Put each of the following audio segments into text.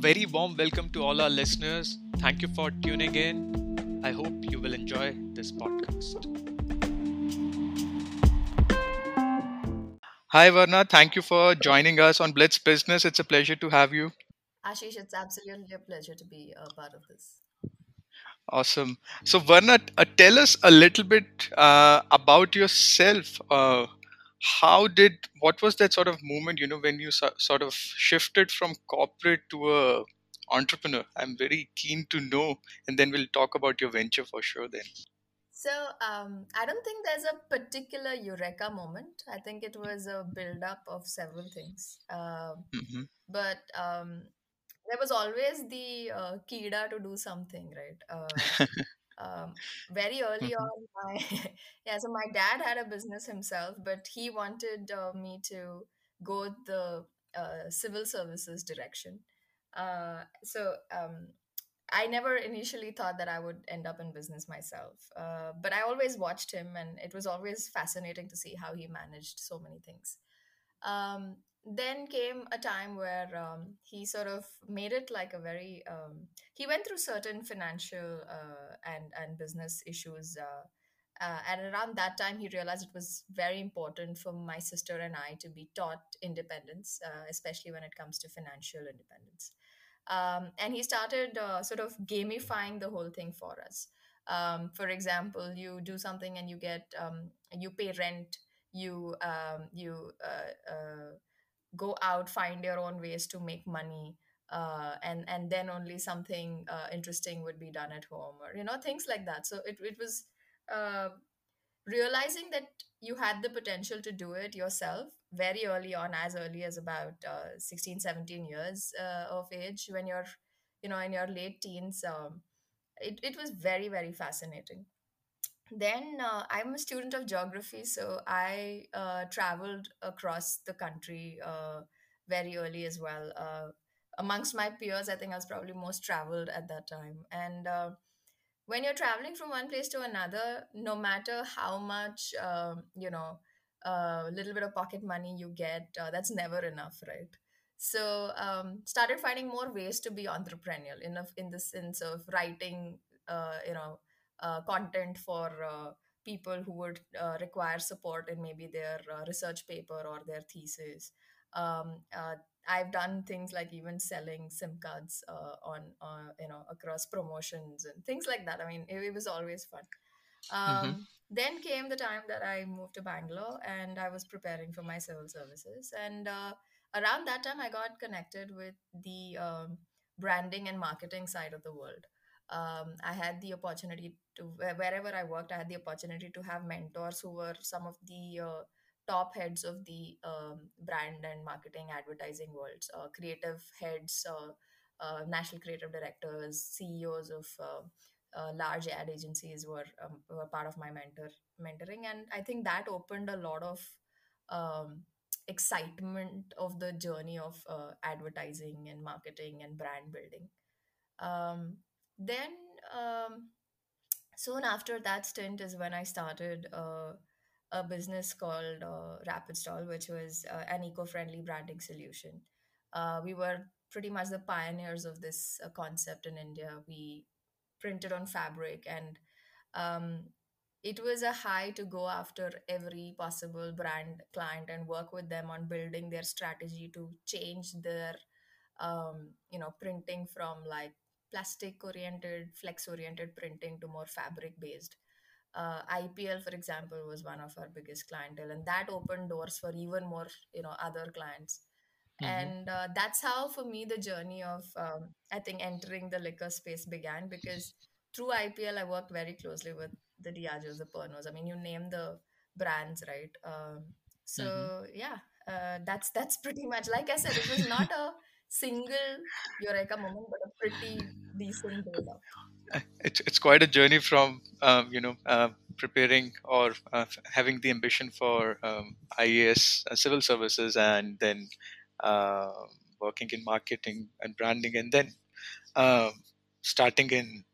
very warm welcome to all our listeners. Thank you for tuning in. I hope you will enjoy this podcast. Hi, Varna. Thank you for joining us on Blitz Business. It's a pleasure to have you. Ashish, it's absolutely a pleasure to be a part of this. Awesome. So, Varna, uh, tell us a little bit uh, about yourself. Uh, how did what was that sort of moment? You know, when you so, sort of shifted from corporate to a entrepreneur. I'm very keen to know, and then we'll talk about your venture for sure. Then. So, um, I don't think there's a particular eureka moment. I think it was a build up of several things. Um, hmm but um, there was always the uh, kida to do something, right? Uh, um, very early hmm on, my yeah, so my dad had a business himself, but he wanted uh, me to go the uh, civil services direction. Uh, so um, I never initially thought that I would end up in business myself, uh, but I always watched him, and it was always fascinating to see how he managed so many things. Um, then came a time where um, he sort of made it like a very. Um, he went through certain financial uh, and and business issues. Uh, uh, and around that time, he realized it was very important for my sister and I to be taught independence, uh, especially when it comes to financial independence um, and he started uh, sort of gamifying the whole thing for us um, for example you do something and you get um, you pay rent you um, you uh, go out find your own ways to make money uh, and and then only something uh, interesting would be done at home or you know things like that. So it, it was uh, realizing that you had the potential to do it yourself very early on as early as about uh, 16 seventeen years uh, of age when you're you know in your late teens um, it, it was very very fascinating then uh, i'm a student of geography so i uh, traveled across the country uh, very early as well uh, amongst my peers i think i was probably most traveled at that time and uh, when you're traveling from one place to another, no matter how much, um, you know, a uh, little bit of pocket money you get, uh, that's never enough, right? So, um, started finding more ways to be entrepreneurial in in the sense of writing, uh, you know, uh, content for uh, people who would uh, require support in maybe their uh, research paper or their thesis. Um, uh, I've done things like even selling SIM cards uh, on, uh, you know, across promotions and things like that. I mean, it, it was always fun. Um, then came the time that I moved to Bangalore and I was preparing for my civil services. And uh, around that time, I got connected with the um, branding and marketing side of the world. Um, I had the opportunity to, wherever I worked, I had the opportunity to have mentors who were some of the uh, top heads of the um, brand and marketing advertising worlds, uh, creative heads, uh, uh, national creative directors, CEOs of uh, uh, large ad agencies were um, were part of my mentor mentoring, and I think that opened a lot of um, excitement of the journey of uh, advertising and marketing and brand building. Um, then um, soon after that stint is when I started uh, a business called uh, Rapid Stall, which was uh, an eco-friendly branding solution. Uh, we were pretty much the pioneers of this uh, concept in India. We printed on fabric, and um, it was a high to go after every possible brand client and work with them on building their strategy to change their um, you know printing from like plastic oriented flex oriented printing to more fabric based. Uh, ipl for example was one of our biggest clientele and that opened doors for even more you know other clients. Hmm and uh, that's how for me the journey of um, i think entering the liquor space began because through ipl i worked very closely with the diageos the Pernods. I mean you name the brands right? Um, so yeah uh, that's that's pretty much like i said it was not a single eureka moment but a pretty decent build up It's it's quite a journey from um, you know uh, preparing or uh, having the ambition for um, IAS uh, civil services and then uh, working in marketing and branding and then um starting in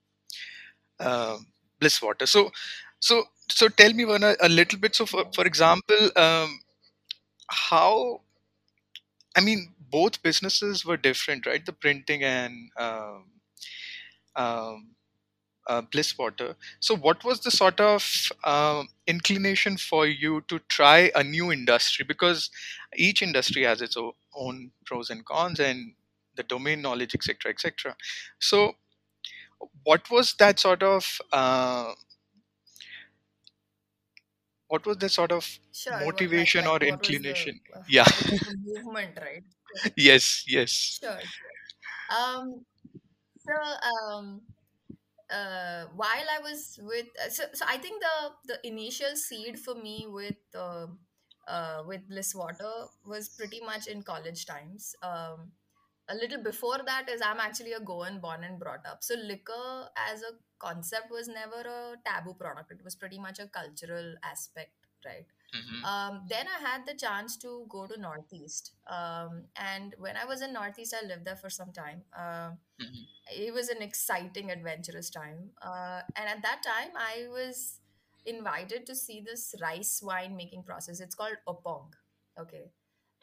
um Blisswater. So so so tell me one a, a little bit. So for for example, um, how I mean both businesses were different, right? The printing and um, um, uh, Blisswater. So, what was the sort of um, inclination for you to try a new industry? Because each industry has its own pros and cons, and the domain knowledge, etc., etc. So, what was that sort of uh, what was the sort of Sure. What like motivation like or the inclination? uh, Yeah, the movement, right? Yes, yes. sure. Um, so um, uh, while I was with, uh, so so I think the the initial seed for me with uh, uh, with Bliss Water was pretty much in college times. Um, a little before that is I'm actually a Goan born and brought up. So liquor as a concept was never a taboo product. It was pretty much a cultural aspect, right? Hmm Um, then I had the chance to go to Northeast. Um, and when I was in Northeast, I lived there for some time. Um hmm it was an exciting, adventurous time. Uh, and at that time, I was invited to see this rice wine making process. It's called opong. Okay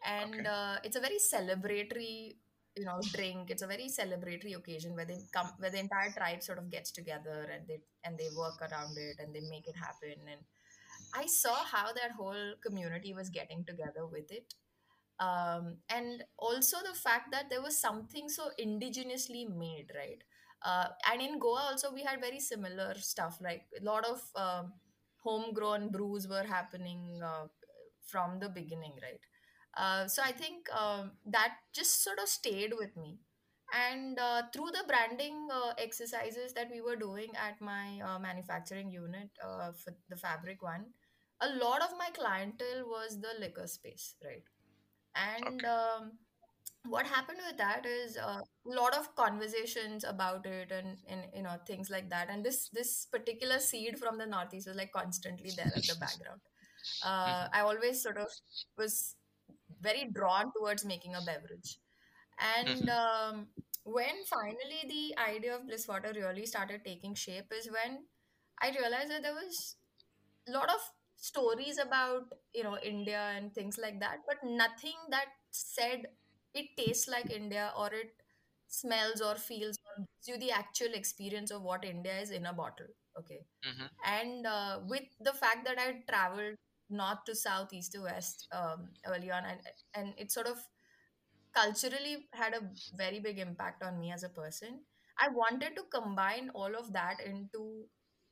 and Okay. uh, it's a very celebratory you know drink it's a very celebratory occasion where they come where the entire tribe sort of gets together and they and they work around it and they make it happen and i saw how that whole community was getting together with it. Um, and also the fact that there was something so indigenously made right? Uh, and in goa also we had very similar stuff like a lot of um, homegrown brews were happening uh, from the beginning right? Uh, so i think um, that just sort of stayed with me. And uh, through the branding uh, exercises that we were doing at my uh, manufacturing unit uh, for the fabric one a lot of my clientele was the liquor space right? And Okay. um, what happened with that is a lot of conversations about it and, and you know things like that. And this this particular seed from the northeast was like constantly there at the background. Uh, hmm i always sort of was very drawn towards making a beverage. And hmm um, when finally the idea of bliss water really started taking shape is when i realized that there was a lot of stories about you know India and things like that, but nothing that said it tastes like India or it smells or feels or gives you the actual experience of what India is in a bottle. Okay, hmm and uh, with the fact that I traveled north to south, east to west um, early on, and and it sort of culturally had a very big impact on me as a person. I wanted to combine all of that into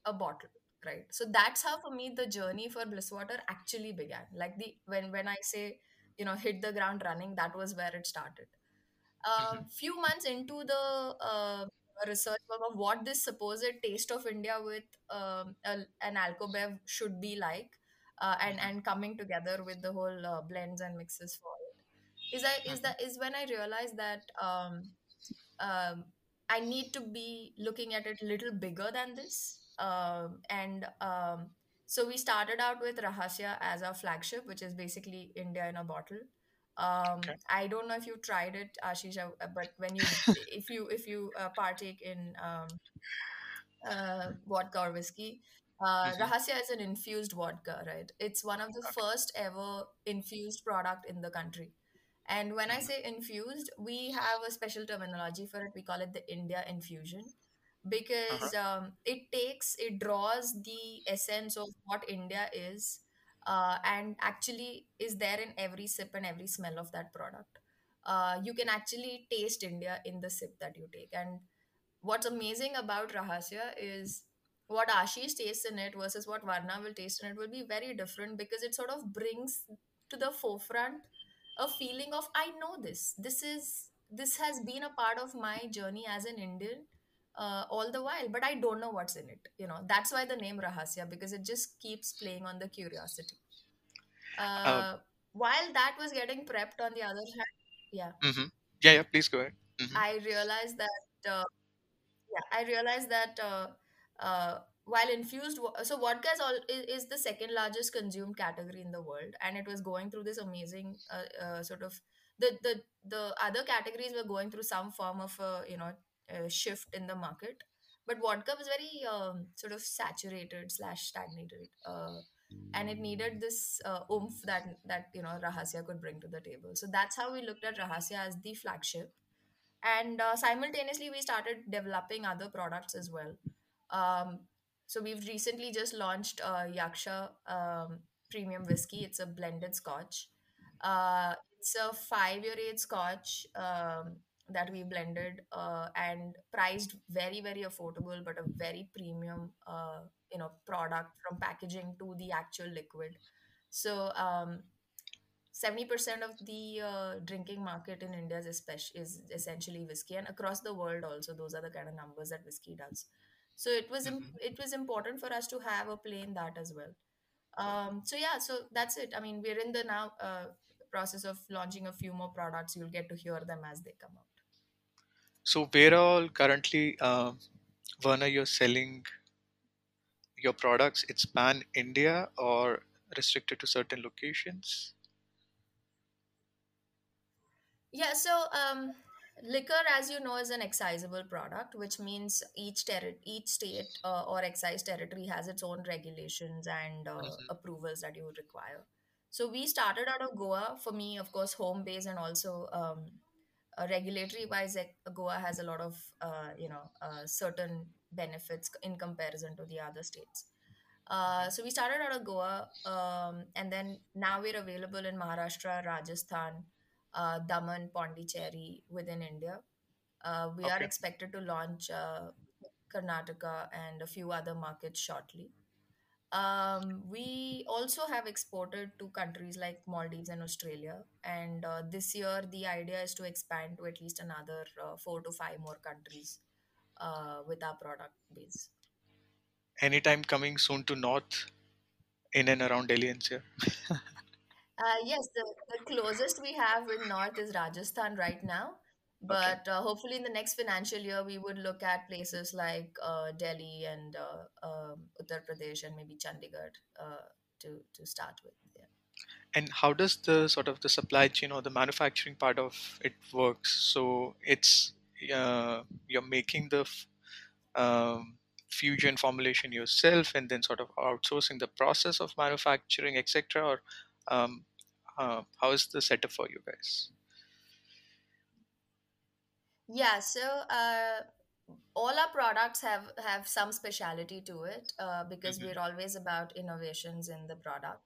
a bottle, right? So that's how for me the journey for Blisswater actually began. Like the when when I say, you know, hit the ground running, that was where it started. A hmm few months into the uh, research work of what this supposed taste of India with um, a, an alcobev should be like, uh, and hmm and coming together with the whole uh, blends and mixes for is that is hmm that is when I realized that um, um, I need to be looking at it a little bigger than this. Um, and um, so we started out with Rahasya as our flagship, which is basically India in a bottle. Um, Okay. I don't know if you tried it, Ashish, uh, but when you if you if you uh, partake in um, uh, vodka or whiskey. Uh, hmm Rahasya is an infused vodka, right? It's one of the Okay. first ever infused product in the country. And when I hmm say infused, we have a special terminology for it. We call it the India infusion because Uh-huh. um, it takes, it draws the essence of what India is uh, and actually is there in every sip and every smell of that product. Uh, you can actually taste India in the sip that you take. And what's amazing about Rahasya is what Ashish tastes in it versus what Varna will taste in it will be very different because it sort of brings to the forefront a feeling of I know this. This is this has been a part of my journey as an Indian uh, all the while, but I don't know what's in it. You know, that's why the name Rahasya because it just keeps playing on the curiosity. Uh, Uh, while that was getting prepped on the other hand, yeah, hmm Yeah, yeah. Please go ahead. hmm I realized that uh, yeah i realized that uh, uh, while infused so vodka is, all, is, is the second largest consumed category in the world and it was going through this amazing uh, uh, sort of the, the the other categories were going through some form of a you know a shift in the market but vodka was very um, sort of saturated slash stagnated uh, and it needed this uh, oomph that that you know Rahasya could bring to the table. So that's how we looked at Rahasya as the flagship, and uh, simultaneously we started developing other products as well. Um, so we've recently just launched uh, Yaksha um, Premium Whiskey. It's a blended Scotch. Uh, it's a five-year age Scotch um, that we blended uh, and priced very very affordable, but a very premium uh, you know product from packaging to the actual liquid. So um, 70% of the uh, drinking market in India is, especially, is essentially whiskey and across the world also those are the kind of numbers that whiskey does. So it was im- hmm it was important for us to have a play in that as well. Um, so yeah, so that's it. I mean, we're in the now uh, process of launching a few more products. You'll get to hear them as they come out. So where all currently, uh, Varna, you're selling your products? It's pan India or restricted to certain locations? Yeah, so um, liquor, as you know, is an excisable product, which means each terri each state uh, or excise territory has its own regulations and uh, hmm approvals that you would require. So we started out of Goa. For me, of course, home base and also um, uh, regulatory wise, like, Goa has a lot of uh, you know uh, certain benefits in comparison to the other states. Uh, so we started out of Goa, um, and then now we're available in Maharashtra, Rajasthan, uh, Daman, Pondicherry within India. Uh, we are Okay. expected to launch uh, Karnataka and a few other markets shortly. Um, we also have exported to countries like Maldives and Australia, and uh, this year the idea is to expand to at least another uh, four to five more countries uh, with our product base. Anytime coming soon to North in and around Delhi NCR? Uh, yes, the, the closest we have in North is Rajasthan right now. Okay. But uh, hopefully, in the next financial year, we would look at places like uh, Delhi and uh, um, Uttar Pradesh and maybe Chandigarh uh, to, to start with. Yeah. And how does the sort of the supply chain or the manufacturing part of it works? So it's uh, you're making the f- um, fusion formulation yourself and then sort of outsourcing the process of manufacturing, etc. Or um, uh, how is the setup for you guys? Yeah, so uh, all our products have have some speciality to it uh, because hmm we're always about innovations in the product.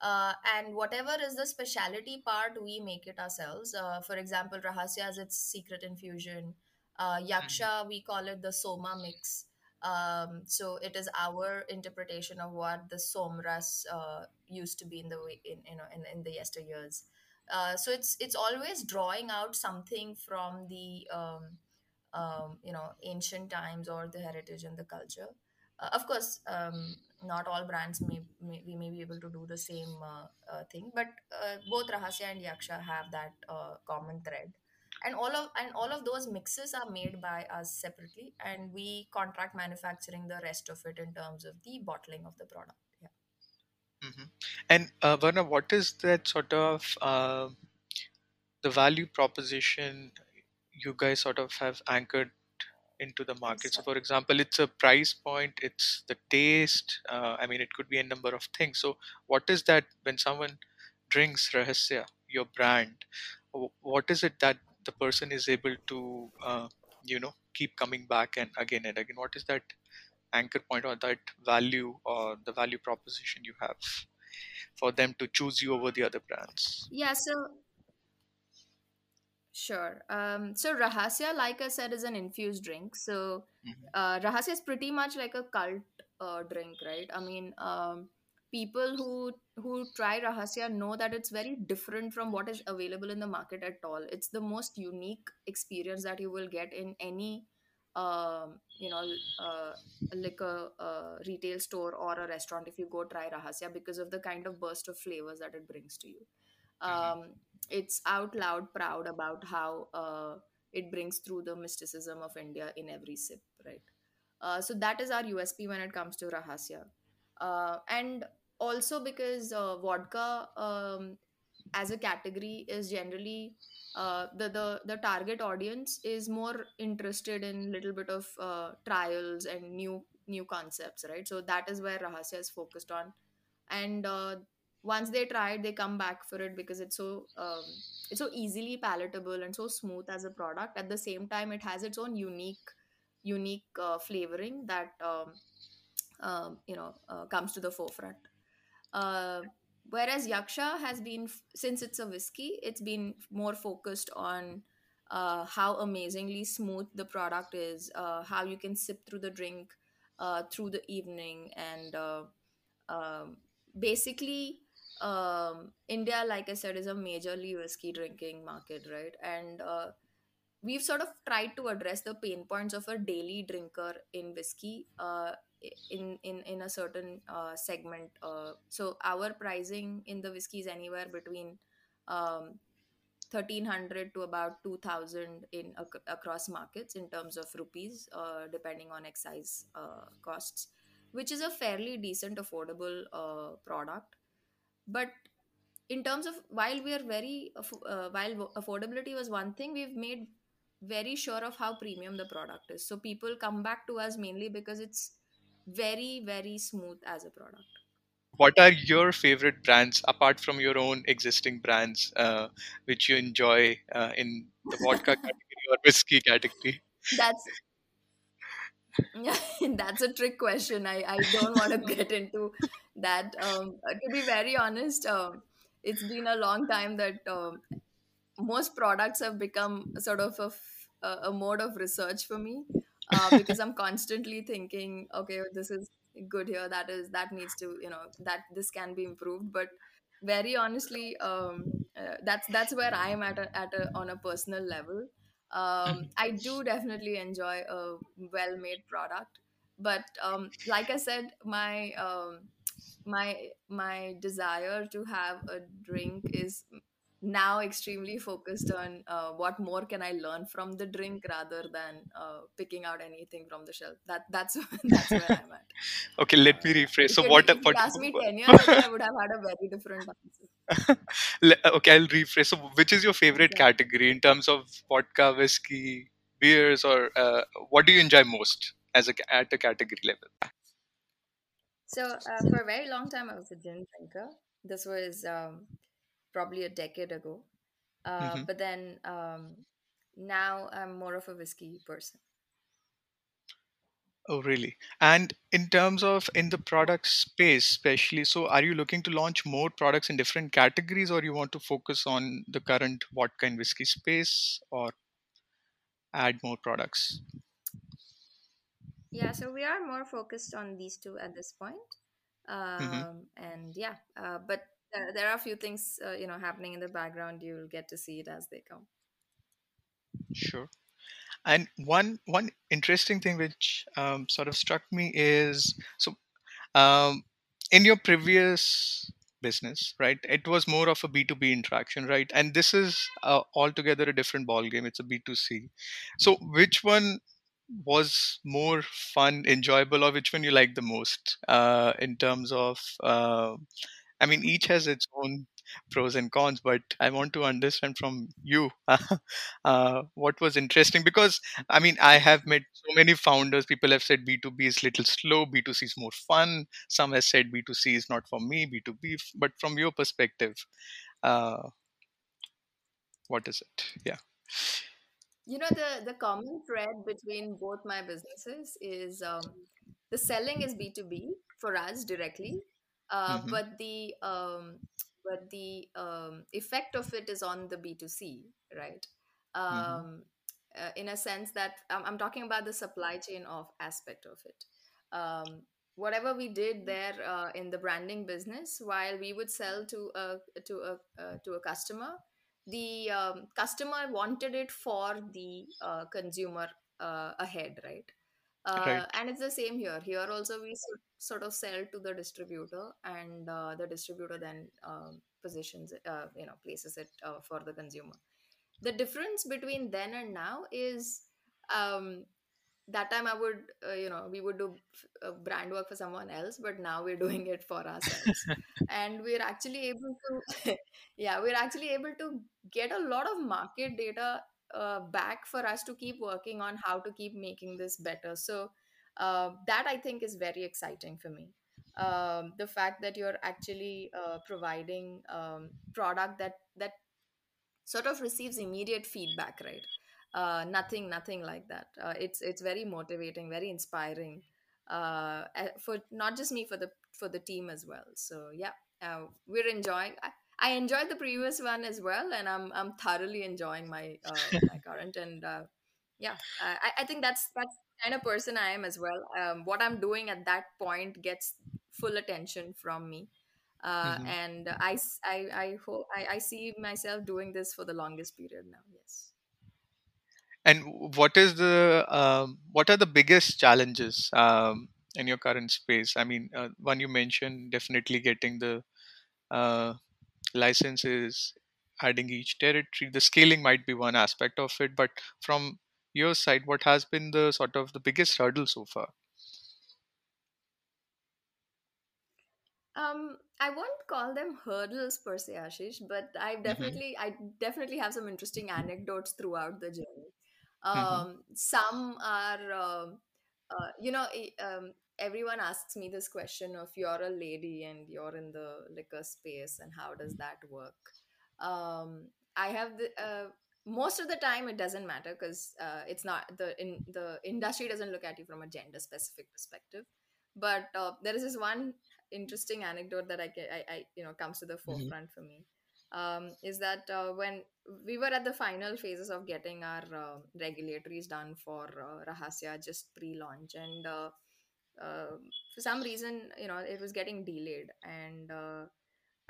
Uh, and whatever is the specialty part, we make it ourselves. Uh, for example, Rahasya has its secret infusion. Uh, hmm Yaksha, we call it the Soma mix. Um, so it is our interpretation of what the Somras uh, used to be in the way in you know in, in the yesteryears. Uh, so it's it's always drawing out something from the um, um, you know ancient times or the heritage and the culture. Uh, of course, um, not all brands may, may we may be able to do the same uh, uh, thing, but uh, both Rahasya and Yaksha have that uh, common thread. And all of and all of those mixes are made by us separately, and we contract manufacturing the rest of it in terms of the bottling of the product. Yeah. hmm And uh, Varna, what is that sort of uh, the value proposition you guys sort of have anchored into the market. So, for example, it's a price point, it's the taste. Uh, I mean, it could be a number of things. So, what is that when someone drinks Rahasya, your brand? What is it that the person is able to, uh, you know, keep coming back and again and again? What is that anchor point or that value or the value proposition you have for them to choose you over the other brands? Yeah, so Sure. Um, so Rahasya, like I said, is an infused drink. So hmm uh, Rahasya is pretty much like a cult uh, drink, right? I mean, um, people who who try Rahasya know that it's very different from what is available in the market at all. It's the most unique experience that you will get in any, um, you know, uh, like a, uh, retail store or a restaurant if you go try Rahasya because of the kind of burst of flavors that it brings to you hmm um, it's out loud proud about how uh, it brings through the mysticism of India in every sip, right? Uh, so that is our USP when it comes to Rahasya. Uh, and also because uh, vodka um, as a category is generally uh, the, the the target audience is more interested in little bit of uh, trials and new new concepts right? So that is where rahasya is focused on. And uh, once they try it they come back for it because it's so um, it's so easily palatable and so smooth as a product. At the same time it has its own unique unique uh, flavoring that um, um, you know uh, comes to the forefront. Uh, whereas yaksha has been since it's a whiskey it's been more focused on uh, how amazingly smooth the product is uh, how you can sip through the drink uh, through the evening and uh, um, basically um, india like i said is a majorly whiskey drinking market right? And uh, we've sort of tried to address the pain points of a daily drinker in whiskey uh, in in in a certain uh, segment uh, so our pricing in the whiskey is anywhere between um, 1300 to about 2000 in ac- across markets in terms of rupees uh, depending on excise uh, costs which is a fairly decent affordable uh, product. But in terms of while we are very aff- uh, while affordability was one thing we've made very sure of how premium the product is. So people come back to us mainly because it's very very smooth as a product. What are your favorite brands apart from your own existing brands, uh, which you enjoy uh, in the vodka category or whiskey category? that's that's a trick question. I i don't want to get into that. Um to be very honest um it's been a long time that um, most products have become sort of a, f- a a mode of research for me uh, because I'm constantly thinking, okay, this is good here, that is that needs to, you know, that this can be improved. But very honestly, um, uh, that's that's where I am at a, at a, on a personal level. Um, Mhm. I do definitely enjoy a well-made product, but um, like I said, my um, my my desire to have a drink is now extremely focused on uh, what more can I learn from the drink rather than uh, picking out anything from the shelf. That that's that's where I'm at. okay, let Uh, me rephrase. So, you what? if you What? asked me ten years ago, I would have had a very different answer. Okay, I'll rephrase. So, which is your favorite Yeah. category in terms of vodka, whiskey, beers, or uh, what do you enjoy most as a at a category level? So uh, for a very long time, I was a gin drinker. This was um, probably a decade ago. Uh, hmm but then um, now I'm more of a whiskey person. Oh, really? And in terms of in the product space, especially, so are you looking to launch more products in different categories, or you want to focus on the current vodka and whiskey space, or add more products? Yeah, so we are more focused on these two at this point. hmm Um, and yeah, uh, but there, there are a few things, uh, you know, happening in the background. You'll get to see it as they come. Sure. And one one interesting thing which um, sort of struck me is so um, in your previous business right it was more of a b2b interaction right and this is uh, altogether a different ball game it's a b2c so which one was more fun enjoyable or which one you like the most uh, in terms of uh, I mean, each has its own pros and cons, but I want to understand from you uh, what was interesting because I mean, I have met so many founders. People have said B2B is little slow, B2C is more fun. Some have said B2C is not for me, B2B. But from your perspective, uh, what is it? Yeah. You know, the the common thread between both my businesses is um, the selling is B2B for us directly, uh, hmm but the um, but the um, effect of it is on the B2C, right? hmm Um, uh, in a sense that I'm, I'm talking about the supply chain of aspect of it. Um, whatever we did there uh, in the branding business, while we would sell to a to a uh, to a customer, the um, customer wanted it for the uh, consumer uh, ahead, right? Right. Uh, and it's the same here. Here also we sort sort of sell to the distributor, and uh, the distributor then um, positions it, uh, you know places it uh, for the consumer. The difference between then and now is um, that time I would uh, you know we would do uh, brand work for someone else, but now we're doing it for ourselves, and we're actually able to yeah we're actually able to get a lot of market data uh, back for us to keep working on how to keep making this better. So uh, that i think is very exciting for me. Um, the fact that you're actually uh, providing um, product that that sort of receives immediate feedback right? Uh, nothing nothing like that. Uh, it's it's very motivating very inspiring uh, uh, for not just me for the for the team as well. So yeah uh, we're enjoying I, I enjoyed the previous one as well and i'm i'm thoroughly enjoying my uh, my current and uh, yeah I, I think that's that's the kind of person i am as well um, what i'm doing at that point gets full attention from me uh, hmm and I, I, I hope I, I see myself doing this for the longest period now. Yes. And what is the um, what are the biggest challenges um, in your current space? I mean, uh, one you mentioned definitely getting the uh, licenses, adding each territory. The scaling might be one aspect of it, but from your side, what has been the sort of the biggest hurdle so far? Um, I won't call them hurdles per se, Ashish, but I hmm definitely, I definitely have some interesting anecdotes throughout the journey. hmm Um, some are, um uh, you know, um, everyone asks me this question of you're a lady and you're in the liquor space, and how does that work? Um, I have the uh, most of the time it doesn't matter because uh, it's not the in the industry doesn't look at you from a gender specific perspective. But uh, there is this one interesting anecdote that I, ca- I, I you know comes to the hmm forefront for me um, is that uh, when we were at the final phases of getting our uh, regulatories done for uh, Rahasya just pre-launch and uh, for some reason you know it was getting delayed. And uh,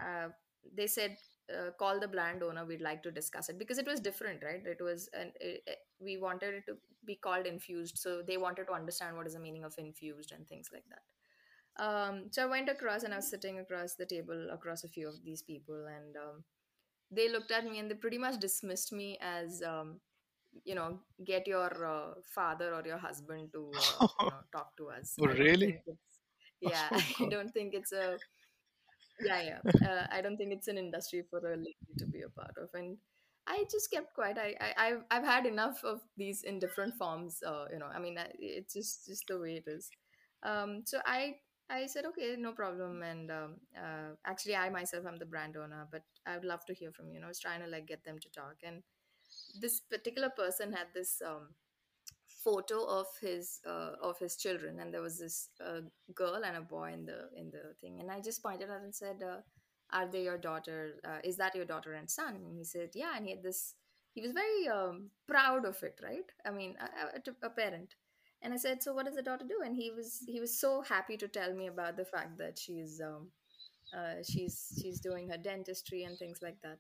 uh, they said uh, call the brand owner we'd like to discuss it. Because it was different right? It was and it, it, we wanted it to be called infused. So they wanted to understand what is the meaning of infused and things like that. Um, so I went across and I was sitting across the table across a few of these people, and um, they looked at me and they pretty much dismissed me as, um, you know, get your uh, father or your husband to, uh, you know, talk to us. Oh, really? yeah, Oh I don't think it's a yeah yeah uh, i don't think it's an industry for a lady to be a part of. And i just kept quiet. I, I i've i've had enough of these in different forms uh, you know i mean it's just just the way it is. Um so i i said okay no problem. And um, uh, actually i myself am the brand owner but i would love to hear from you you know i was trying to like get them to talk. And this particular person had this um photo of his uh, of his children and there was this uh, girl and a boy in the in the thing. And i just pointed out and said uh, are they your daughter? Uh, is that your daughter and son? And he said yeah and he had this he was very um, proud of it right? I mean a, a, a parent. And i said so what does the daughter do? And he was he was so happy to tell me about the fact that she's um, uh, she's she's doing her dentistry and things like that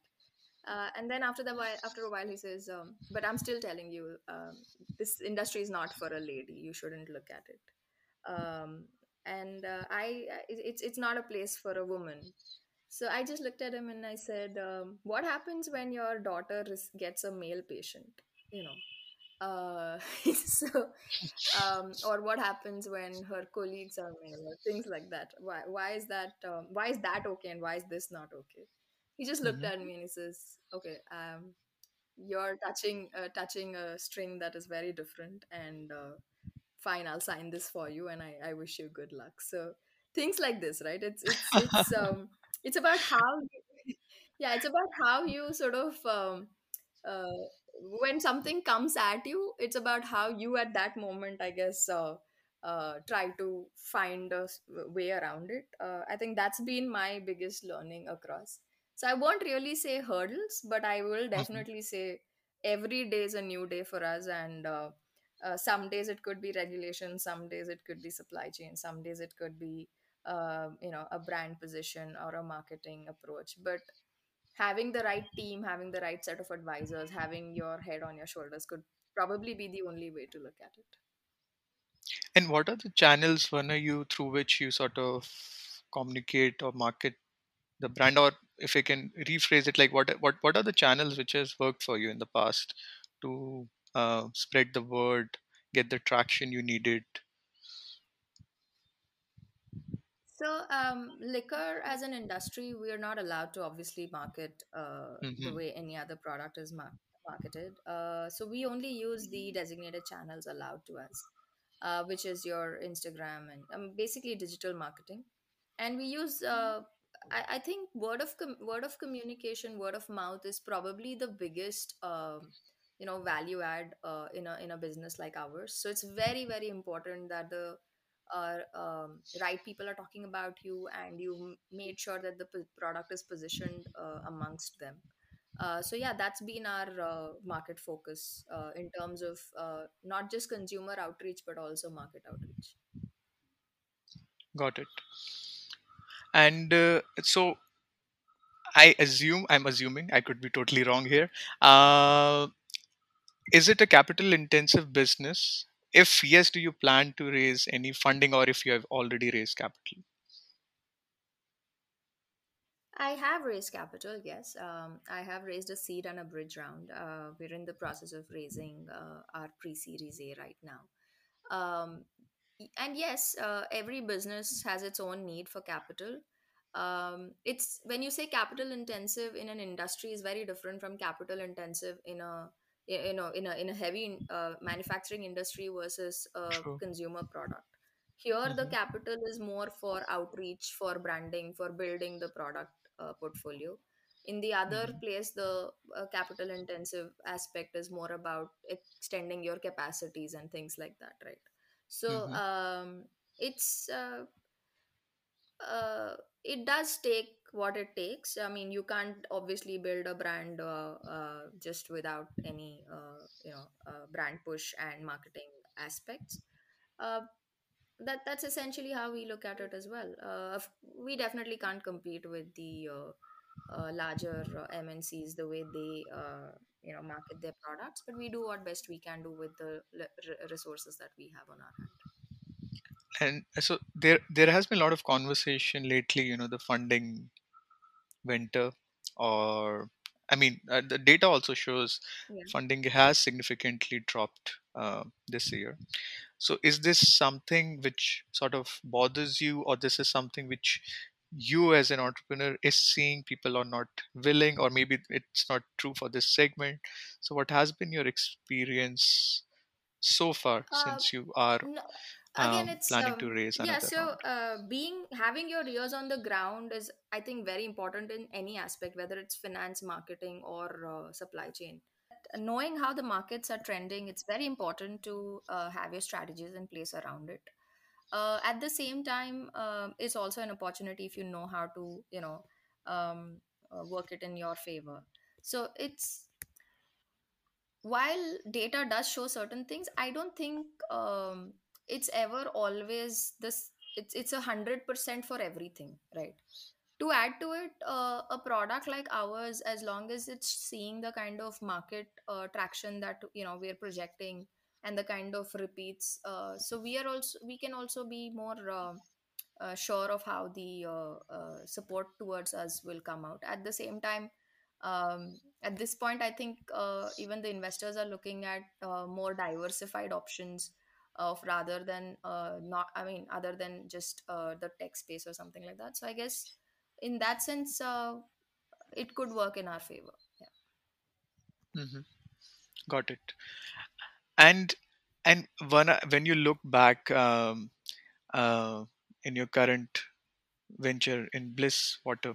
uh, and then after while, after a while, he says, um, "But I'm still telling you, um, this industry is not for a lady. You shouldn't look at it." Um, and uh, I, I- it's it's not a place for a woman. So I just looked at him and I said, um, "What happens when your daughter gets a male patient? You know, uh, so um, or what happens when her colleagues are male or things like that why why is that um, why is that okay and why is this not okay he just looked hmm at me and he says okay um, you're touching uh, touching a string that is very different and uh, fine i'll sign this for you and I, I wish you good luck. So things like this right? It's it's it's um it's about how you, yeah it's about how you sort of um, uh, when something comes at you it's about how you at that moment i guess uh, uh, try to find a way around it. Uh, i think that's been my biggest learning across so i won't really say hurdles but i will hmm definitely say every day is a new day for us and uh, uh, some days it could be regulation some days it could be supply chain some days it could be uh, you know a brand position or a marketing approach but having the right team, having the right set of advisors, having your head on your shoulders could probably be the only way to look at it. And what are the channels, are you through which you sort of communicate or market the brand, or if I can rephrase it, like what what what are the channels which has worked for you in the past to uh, spread the word, get the traction you needed? So, um, liquor as an industry, we are not allowed to obviously market uh, the hmm way any other product is mar- marketed. Uh, so, we only use the designated channels allowed to us, uh, which is your Instagram and um, basically digital marketing. and we use uh, I, I think word of com- word of communication word of mouth is probably the biggest um, you know value add uh, in a in a business like ours. So it's very very important that the uh, um, right people are talking about you and you made sure that the p- product is positioned uh, amongst them. Uh, so yeah that's been our uh, market focus uh, in terms of uh, not just consumer outreach but also market outreach. Got it and uh, so i assume i'm assuming i could be totally wrong here uh, is it a capital intensive business if yes do you plan to raise any funding or if you have already raised capital I have raised capital, yes. Um, I have raised a seed and a bridge round. Uh, we're in the process of raising uh, our pre Series A right now. Um, and yes, uh, every business has its own need for capital. Um, it's when you say capital intensive in an industry is very different from capital intensive in a you know in a in a heavy uh, manufacturing industry versus a true consumer product. Here, the hmm capital is more for outreach, for branding, for building the product uh, portfolio. In the other hmm place, the uh, capital intensive aspect is more about extending your capacities and things like that, right? So hmm um, it's uh, uh, it does take what it takes. I mean, you can't obviously build a brand uh, uh, just without any uh, you know uh, brand push and marketing aspects. Uh, that that's essentially how we look at it as well. Uh, we definitely can't compete with the uh, uh, larger uh, MNCs the way they uh, you know market their products, but we do what best we can do with the le- resources that we have on our hand. and so there there has been a lot of conversation lately you know the funding winter or i mean uh, the data also shows Yeah. funding has significantly dropped uh, this year so is this something which sort of bothers you or this is something which you as an entrepreneur is seeing people are not willing or maybe it's not true for this segment so what has been your experience so far Uh, since you are no, again, um, planning to um, raise yeah. So uh, being having your ears on the ground is, I think, very important in any aspect, whether it's finance, marketing, or uh, supply chain. Knowing how the markets are trending, it's very important to uh, have your strategies in place around it. Uh, at the same time, um it's also an opportunity if you know how to, you know, um, uh, work it in your favor. So it's while data does show certain things i don't think um, it's ever always this it's it's a hundred percent for everything right to add to it uh, a product like ours as long as it's seeing the kind of market uh, traction that you know we're projecting and the kind of repeats uh, so we are also we can also be more uh, uh, sure of how the uh, uh, support towards us will come out. At the same time, um, at this point, I think uh, even the investors are looking at more diversified options of rather than not. I mean, other than just the tech space or something like that. So I guess in that sense, it could work in our favor. Yeah. hmm got it and and when when you look back um, uh, in your current venture in bliss water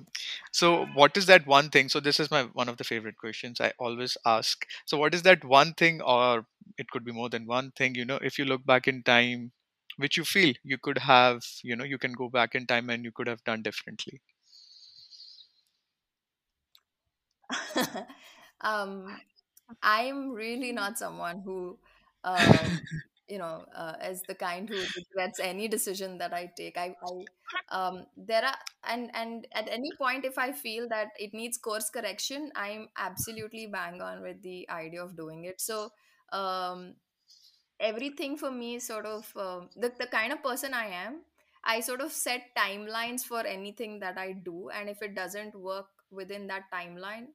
so what is that one thing so this is my one of the favorite questions i always ask. So what is that one thing or it could be more than one thing you know if you look back in time which you feel you could have you know you can go back in time and you could have done differently? Um, I'm really not someone who, um, you know, uh, is the kind who regrets any decision that I take. I, I, um, there are, and and at any point, if I feel that it needs course correction, I'm absolutely bang on with the idea of doing it. So, um, everything for me is sort of uh, the, the kind of person I am. I sort of set timelines for anything that I do. And if it doesn't work within that timeline,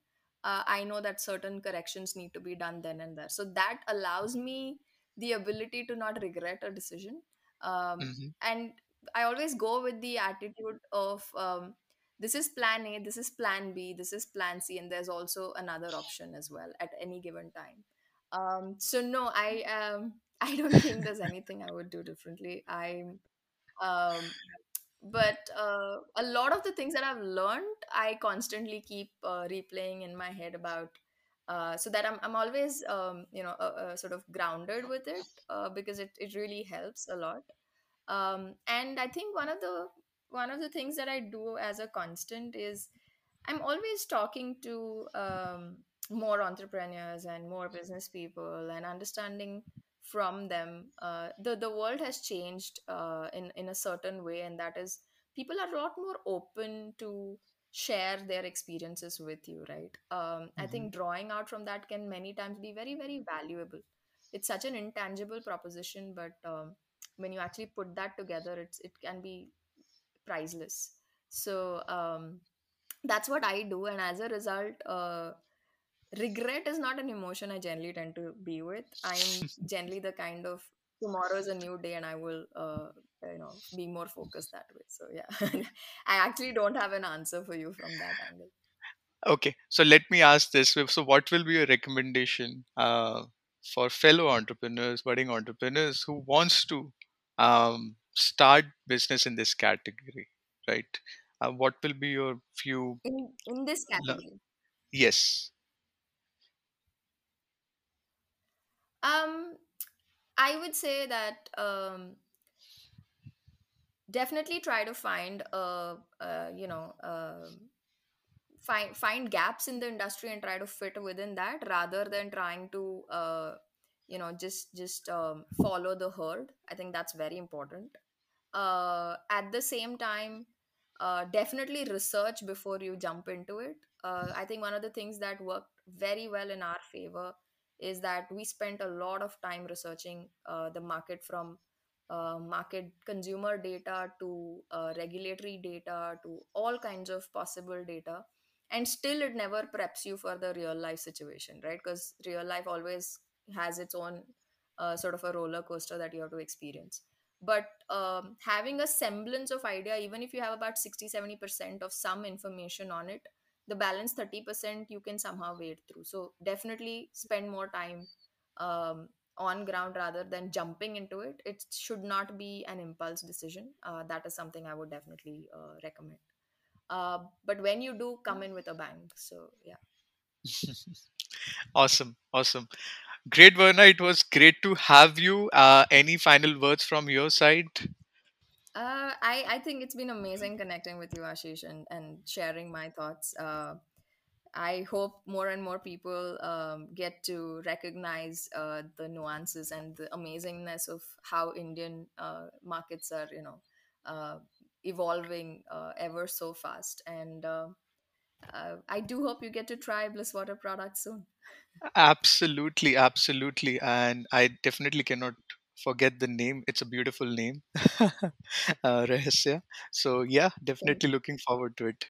uh, I know that certain corrections need to be done then and there. So that allows me the ability to not regret a decision. Um, hmm and I always go with the attitude of um, this is plan A, this is plan B, this is plan C, and there's also another option as well at any given time. Um, so no, I um, I don't think there's anything I would do differently. I'm um, but uh, a lot of the things that I've learned, I constantly keep uh, replaying in my head about, uh, so that I'm I'm always um, you know uh, uh, sort of grounded with it uh, because it it really helps a lot. Um, and I think one of the one of the things that I do as a constant is I'm always talking to um, more entrepreneurs and more business people and understanding from them. Uh, the the world has changed uh, in in a certain way, and that is people are a lot more open to share their experiences with you. Right? Um, I think drawing out from that can many times be very very valuable. It's such an intangible proposition, but um, when you actually put that together, it's it can be priceless. So. Um, that's what I do, and as a result, uh, regret is not an emotion I generally tend to be with. I'm generally the kind of tomorrow is a new day, and I will, uh, you know, be more focused that way. So yeah, I actually don't have an answer for you from that angle. Okay, so let me ask this. So, what will be your recommendation uh, for fellow entrepreneurs, budding entrepreneurs who wants to um, start business in this category, right? Uh, what will be your few? In in this category, Yes. Um, I would say that um, definitely try to find a, a you know. um find find gaps in the industry and try to fit within that rather than trying to uh, you know just just um, follow the herd i think that's very important uh, at the same time uh, definitely research before you jump into it uh, i think one of the things that worked very well in our favor is that we spent a lot of time researching uh, the market from uh, market consumer data to uh, regulatory data to all kinds of possible data. And still it never preps you for the real life situation right? Because real life always has its own uh, sort of a roller coaster that you have to experience. But um, having a semblance of idea even if you have about 60 70% of some information on it the balance 30% you can somehow wade through so definitely spend more time um, on ground rather than jumping into it it should not be an impulse decision uh, that is something i would definitely uh, recommend uh, but when you do come in with a bang so yeah awesome. Awesome. Great, Varna. It was great to have you. Uh, any final words from your side? Uh, I, I think it's been amazing connecting with you ashish and, and sharing my thoughts. Uh, i hope more and more people um, get to recognize uh, the nuances and the amazingness of how indian uh, markets are you know uh, evolving uh, ever so fast. And uh, uh, i do hope you get to try bliss water products soon. Absolutely, absolutely. And I definitely cannot forget the name. It's a beautiful name, uh, Rahasya. So, yeah, definitely looking forward to it.